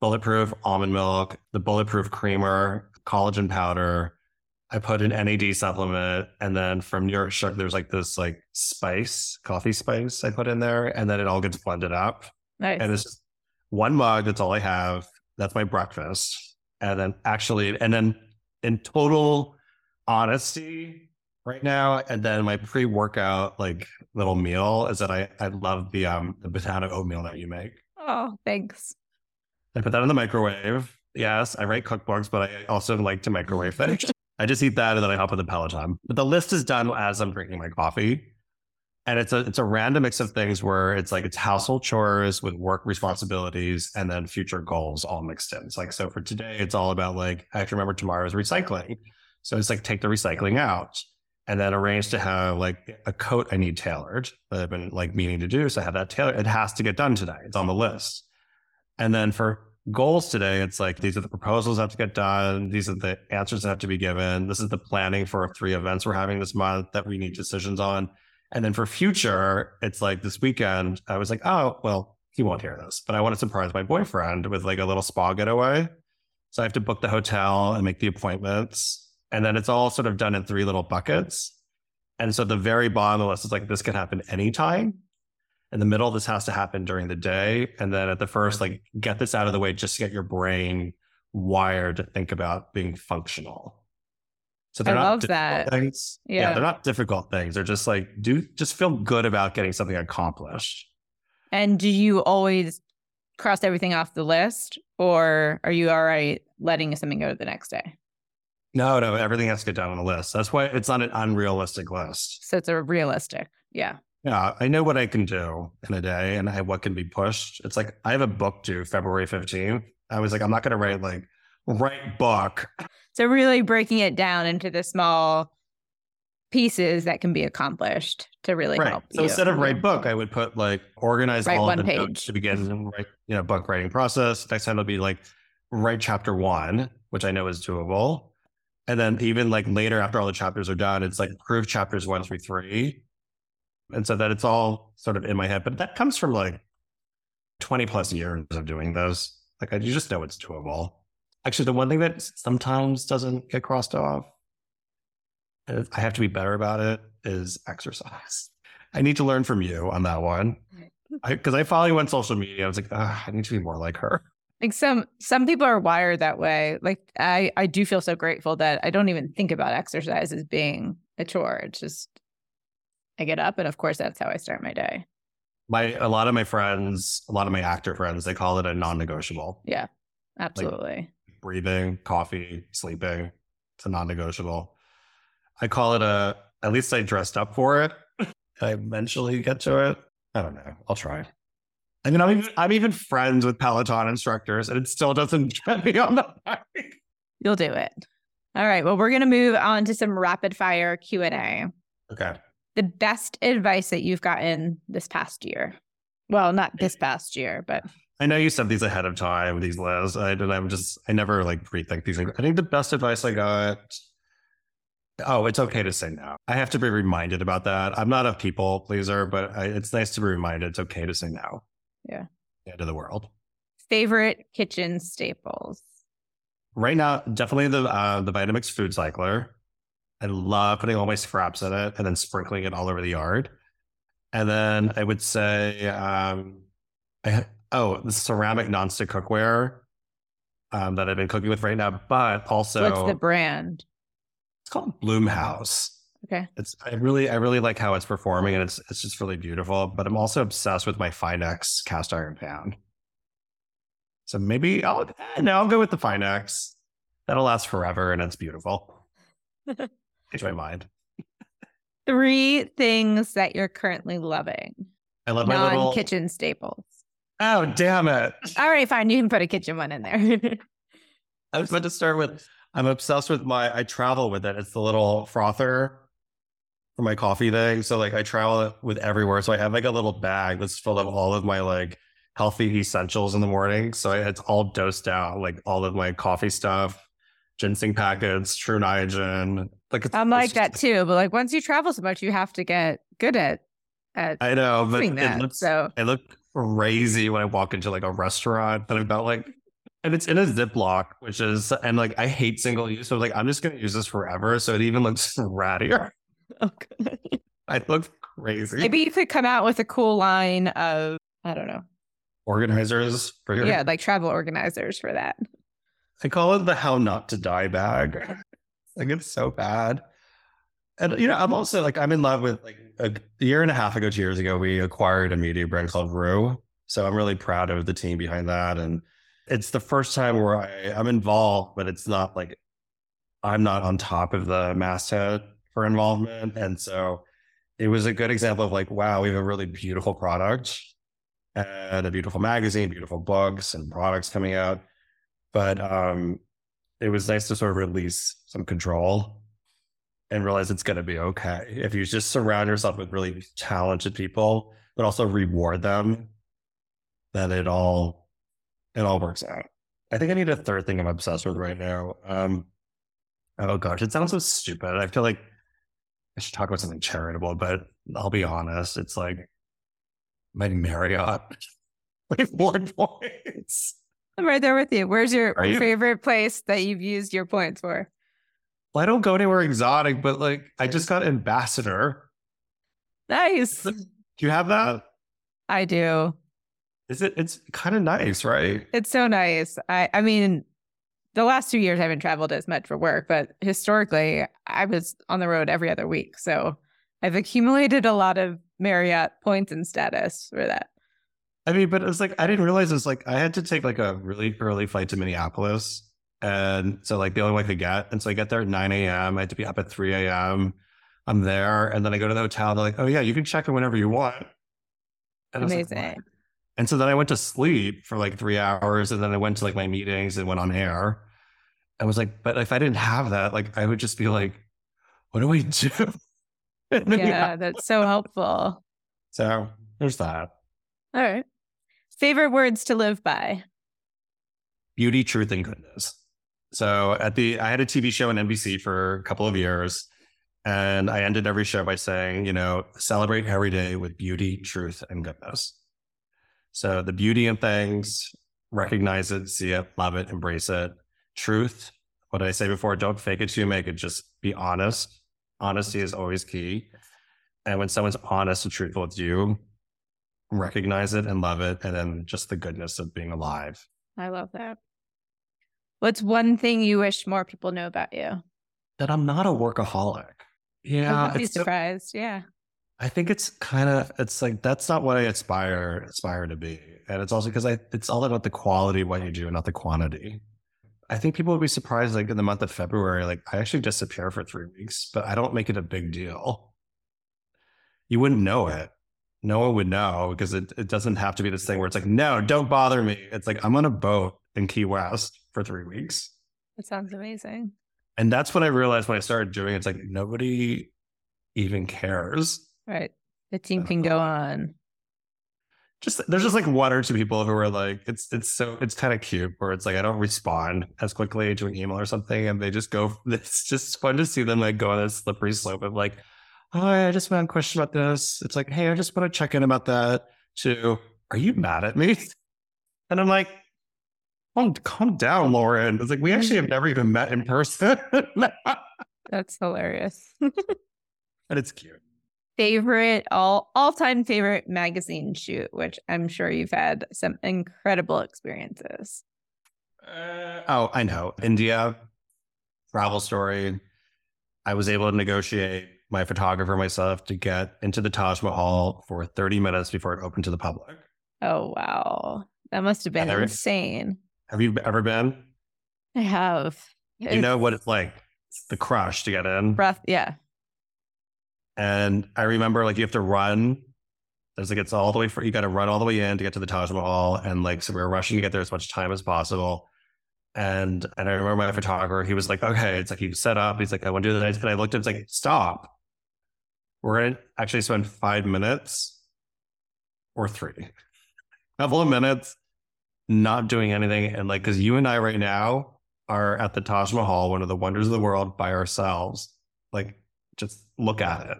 bulletproof almond milk, the bulletproof creamer, collagen powder. I put an NAD supplement, and then from New York Sugar, there's like this like spice, coffee spice I put in there, and then it all gets blended up. Nice. And it's one mug. That's all I have. That's my breakfast. And then actually, and then in total honesty, right now, and then my pre-workout like little meal is that I I love the um the banana oatmeal that you make. oh, thanks. I put that in the microwave, Yes, I write cookbooks, but I also like to microwave things. I just eat that and then I hop on the Peloton. But the list is done as I'm drinking my coffee. And it's a it's a random mix of things where it's like it's household chores with work responsibilities and then future goals all mixed in. It's like so for today, it's all about like I have to remember tomorrow's recycling. So it's like take the recycling out and then arrange to have like a coat I need tailored that I've been like meaning to do. So I have that tailored. It has to get done today. It's on the list. And then for goals today, it's like these are the proposals that have to get done. These are the answers that have to be given. This is the planning for three events we're having this month that we need decisions on. And then for future, it's like this weekend, I was like, oh, well, he won't hear this, but I want to surprise my boyfriend with like a little spa getaway. So I have to book the hotel and make the appointments. And then it's all sort of done in three little buckets. And so the very bottom of the list is like, this can happen anytime. In the middle, this has to happen during the day. And then at the first, like, get this out of the way just to get your brain wired to think about being functional. So they're I not love difficult that. things. Yeah. they're not difficult things. They're just like do just feel good about getting something accomplished. And do you always cross everything off the list or are you all right letting something go to the next day? No, no, everything has to get done on a list. That's why it's not an unrealistic list. So it's a realistic. Yeah. Yeah, I know what I can do in a day and I, what can be pushed. It's like I have a book due February 15th. I was like, I'm not going to write like write book. So really breaking it down into the small pieces that can be accomplished to really right. help. So you. instead of write book, I would put like organize Write all one the page. notes to begin and write, you know, book writing process. Next time it'll be like write chapter one, which I know is doable. And then even like later after all the chapters are done, it's like proof chapters one through three. And so that it's all sort of in my head. But that comes from like 20 plus years of doing those. Like I, you just know it's doable. Actually, the one thing that sometimes doesn't get crossed off, I have to be better about it, is exercise. I need to learn from you on that one. Because I, follow you on social media. I was like, I need to be more like her. Like some some people are wired that way. Like I I do feel so grateful that I don't even think about exercise as being a chore. It's just I get up and of course that's how I start my day. My a lot of my friends, a lot of my actor friends, they call it a non-negotiable. Yeah. Absolutely. Breathing, coffee, sleeping. It's a non-negotiable. I call it a. At least I dressed up for it. I eventually get to it. I don't know. I'll try. I mean, I'm even, I'm even friends with Peloton instructors, and it still doesn't get me on the bike. You'll do it. All right. Well, we're going to move on to some rapid fire Q&A. Okay. The best advice that you've gotten this past year. Well, not this past year, but I know you said these ahead of time, these lists. I and I'm just I never like pre-think these things. I think the best advice I got. Oh, it's okay to say no. I have to be reminded about that. I'm not a people pleaser, but I, it's nice to be reminded it's okay to say no. Yeah. End of the world. favorite kitchen staples. Right now, definitely the uh, the Vitamix food cycler. I love putting all my scraps in it and then sprinkling it all over the yard. And then I would say, um, I, oh, the ceramic nonstick cookware um, that I've been cooking with right now, but also What's the brand? it's called Bloomhouse. Okay. It's I really I really like how it's performing and it's it's just really beautiful. But I'm also obsessed with my Finex cast iron pan. So maybe I'll eh, no, I'll go with the Finex. That'll last forever and it's beautiful. Change my mind. Three things that you're currently loving. I love my little kitchen staples. Oh damn it. All right, fine. You can put a kitchen one in there. I was about to start with I'm obsessed with my I travel with it. It's the little frother for my coffee thing. So like I travel with everywhere. So I have like a little bag that's full of all of my like healthy essentials in the morning. So it's all dosed out, like all of my coffee stuff, ginseng packets, Tru Niagen. Like it's, I'm like that too. But like once you travel so much, you have to get good at at I know, but it that. looks so I look crazy when I walk into like a restaurant and I'm about like, and it's in a Ziploc, which is, and like I hate single use. So like, I'm just going to use this forever. So it even looks rattier. Oh, I look crazy. maybe you could come out with a cool line of I don't know. Organizers for your, Yeah, like travel organizers for that. I call it the how not to die bag. like it's so bad. And you know, I'm also like I'm in love with like a year and a half ago, two years ago, we acquired a media brand called Rue. So I'm really proud of the team behind that. And It's the first time where I, I'm involved, but it's not like I'm not on top of the masthead for involvement. And so it was a good example of like, wow, we have a really beautiful product and a beautiful magazine, beautiful books and products coming out. But um, it was nice to sort of release some control and realize it's going to be okay. If you just surround yourself with really talented people, but also reward them, then it all it all works out. I think I need a third thing I'm obsessed with right now. Um, oh gosh, it sounds so stupid. I feel like I should talk about something charitable, but I'll be honest. It's like my Marriott reward points. I'm right there with you. Where's your you? favorite place that you've used your points for? Well, I don't go anywhere exotic, but like I just got ambassador. Nice. Do you have that? I do. Is it? It's kind of nice, right? It's so nice. I I mean, the last two years I haven't traveled as much for work, but historically I was on the road every other week. So I've accumulated a lot of Marriott points and status for that. I mean, but it's like I didn't realize it's like I had to take like a really early flight to Minneapolis. And so like the only way I could get. And so I get there at 9 a.m. I had to be up at 3 a.m. I'm there. And then I go to the hotel. They're like, oh yeah, you can check in whenever you want. And Amazing. Like, and so then I went to sleep for like three hours. And then I went to like my meetings and went on air. I was like, but if I didn't have that, like I would just be like, what do we do? yeah, that's so helpful. So there's that. All right. Favorite words to live by? Beauty, truth, and goodness. So at the, I had a TV show on NBC for a couple of years, and I ended every show by saying, you know, celebrate every day with beauty, truth, and goodness. So the beauty in things, recognize it, see it, love it, embrace it. Truth, what did I say before? Don't fake it to make it. Just be honest. Honesty is always key. And when someone's honest and truthful with you, recognize it and love it. And then just the goodness of being alive. I love that. What's one thing you wish more people know about you? That I'm not a workaholic. Yeah. I'd be surprised. So, yeah. I think it's kind of it's like that's not what I aspire aspire to be. And it's also because I it's all about the quality of what you do, and not the quantity. I think people would be surprised like in the month of February, like I actually disappear for three weeks, but I don't make it a big deal. You wouldn't know it. No one would know because it, it doesn't have to be this thing where it's like, no, don't bother me. It's like I'm on a boat in Key West for three weeks. That sounds amazing. And that's when I realized when I started doing it, it's like nobody even cares. Right. The team can go on. Just there's just like one or two people who are like, it's it's so it's kind of cute where it's like I don't respond as quickly to an email or something, and they just go. It's just fun to see them like go on this slippery slope of like, oh, I just want a question about this. It's like, hey, I just want to check in about that. To, are you mad at me? And I'm like, calm, calm down, Lauren. It's like, we actually have never even met in person. That's hilarious. and it's cute. Favorite, all all time favorite magazine shoot, which I'm sure you've had some incredible experiences. Uh, oh, I know. India, travel story. I was able to negotiate my photographer myself to get into the Taj Mahal for 30 minutes before it opened to the public. Oh, wow. That must have been insane. Have you ever been? I have. You it's know what it's like the crush to get in. Breath, yeah. And I remember like you have to run. There's like it's all the way for you got to run all the way in to get to the Taj Mahal, and like so we were rushing to get there as much time as possible. And and I remember my photographer, he was like, okay, it's like he set up. He's like, I want to do the night. And I looked at him, it's like, stop. We're gonna actually spend five minutes or three, a couple of minutes not doing anything. And like, because you and I right now are at the Taj Mahal, one of the wonders of the world, by ourselves. Like, just look at it.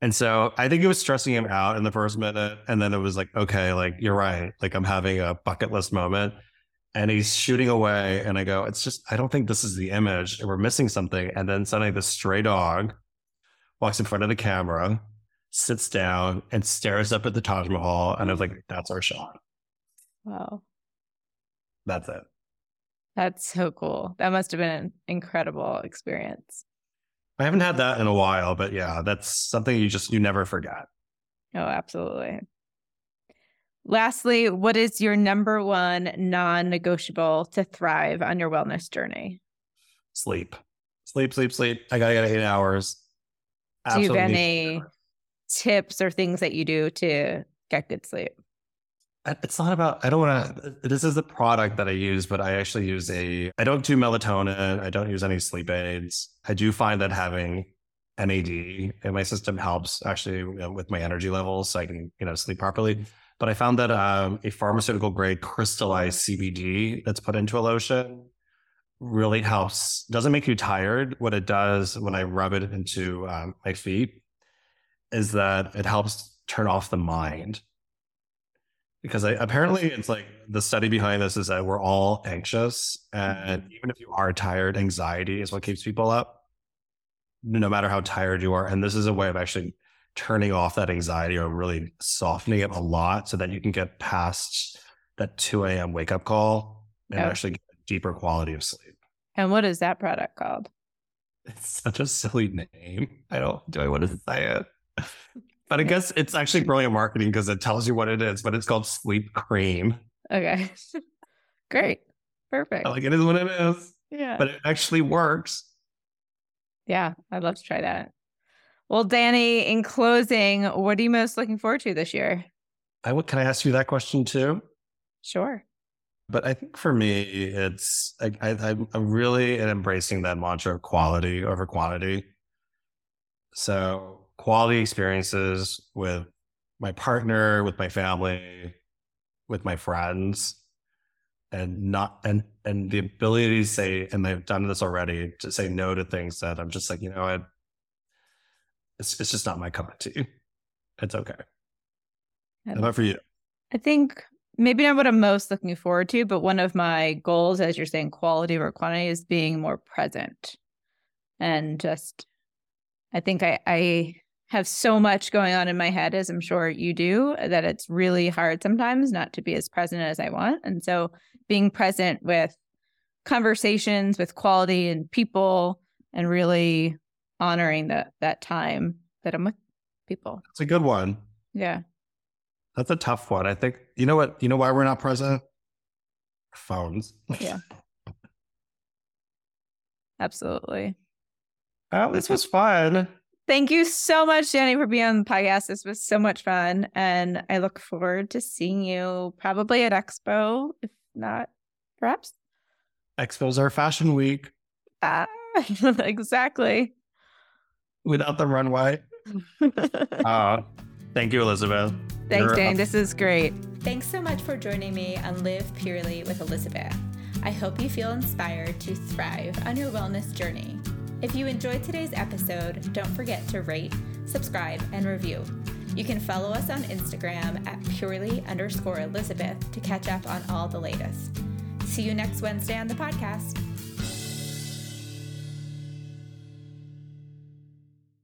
And so I think it was stressing him out in the first minute. And then it was like, okay, like, you're right. Like, I'm having a bucket list moment. And he's shooting away. And I go, it's just, I don't think this is the image. And we're missing something. And then suddenly the stray dog walks in front of the camera, sits down, and stares up at the Taj Mahal. And I was like, that's our shot. Wow. That's it. That's so cool. That must have been an incredible experience. I haven't had that in a while, but yeah, that's something you just you never forget. Oh, absolutely. Lastly, what is your number one non negotiable to thrive on your wellness journey? Sleep. Sleep, sleep, sleep. I gotta get eight hours. Absolutely. Do you have any tips or things that you do to get good sleep? It's not about, I don't want to, this is the product that I use, but I actually use a, I don't do melatonin. I don't use any sleep aids. I do find that having NAD in my system helps actually with my energy levels so I can, you know, sleep properly. But I found that um, a pharmaceutical grade crystallized CBD that's put into a lotion really helps. Doesn't make you tired. What it does when I rub it into um, my feet is that it helps turn off the mind. Because I, apparently it's like the study behind this is that we're all anxious. And mm-hmm. even if you are tired, anxiety is what keeps people up, no matter how tired you are. And this is a way of actually turning off that anxiety or really softening it a lot so that you can get past that 2 a.m. wake up call and oh. actually get a deeper quality of sleep. And what is that product called? It's such a silly name. I don't do I want to say it. But I guess it's actually brilliant marketing because it tells you what it is, but it's called sleep cream. Okay. Great. Perfect. Like it is what it is. Yeah. But it actually works. Yeah, I'd love to try that. Well, Danny, in closing, what are you most looking forward to this year? I can I ask you that question too? Sure. But I think for me, it's I, I, I'm really embracing that mantra of quality over quantity. So quality experiences with my partner, with my family, with my friends, and not and and the ability to say, and I've done this already, to say no to things that I'm just like, you know, what it's it's just not my cup of tea. It's okay. How about for you? I think maybe not what I'm most looking forward to, but one of my goals, as you're saying, quality over quantity, is being more present. And just, I think I, I have so much going on in my head, as I'm sure you do, that it's really hard sometimes not to be as present as I want. And so being present with conversations, with quality and people, and really honoring that that time that I'm with people. It's a good one. Yeah. That's a tough one. I think you know what you know why we're not present? Phones. Yeah. Absolutely. Oh, this was fun. Thank you so much, Danny, for being on the podcast. This was so much fun. And I look forward to seeing you probably at Expo, if not, perhaps. Expo's our fashion week. Ah, exactly without the runway. uh, thank you, Elizabeth. Thanks, You're Dan. This is great. Thanks so much for joining me on Live Purely with Elizabeth. I hope you feel inspired to thrive on your wellness journey. If you enjoyed today's episode, don't forget to rate, subscribe, and review. You can follow us on Instagram at purely underscore Elizabeth to catch up on all the latest. See you next Wednesday on the podcast.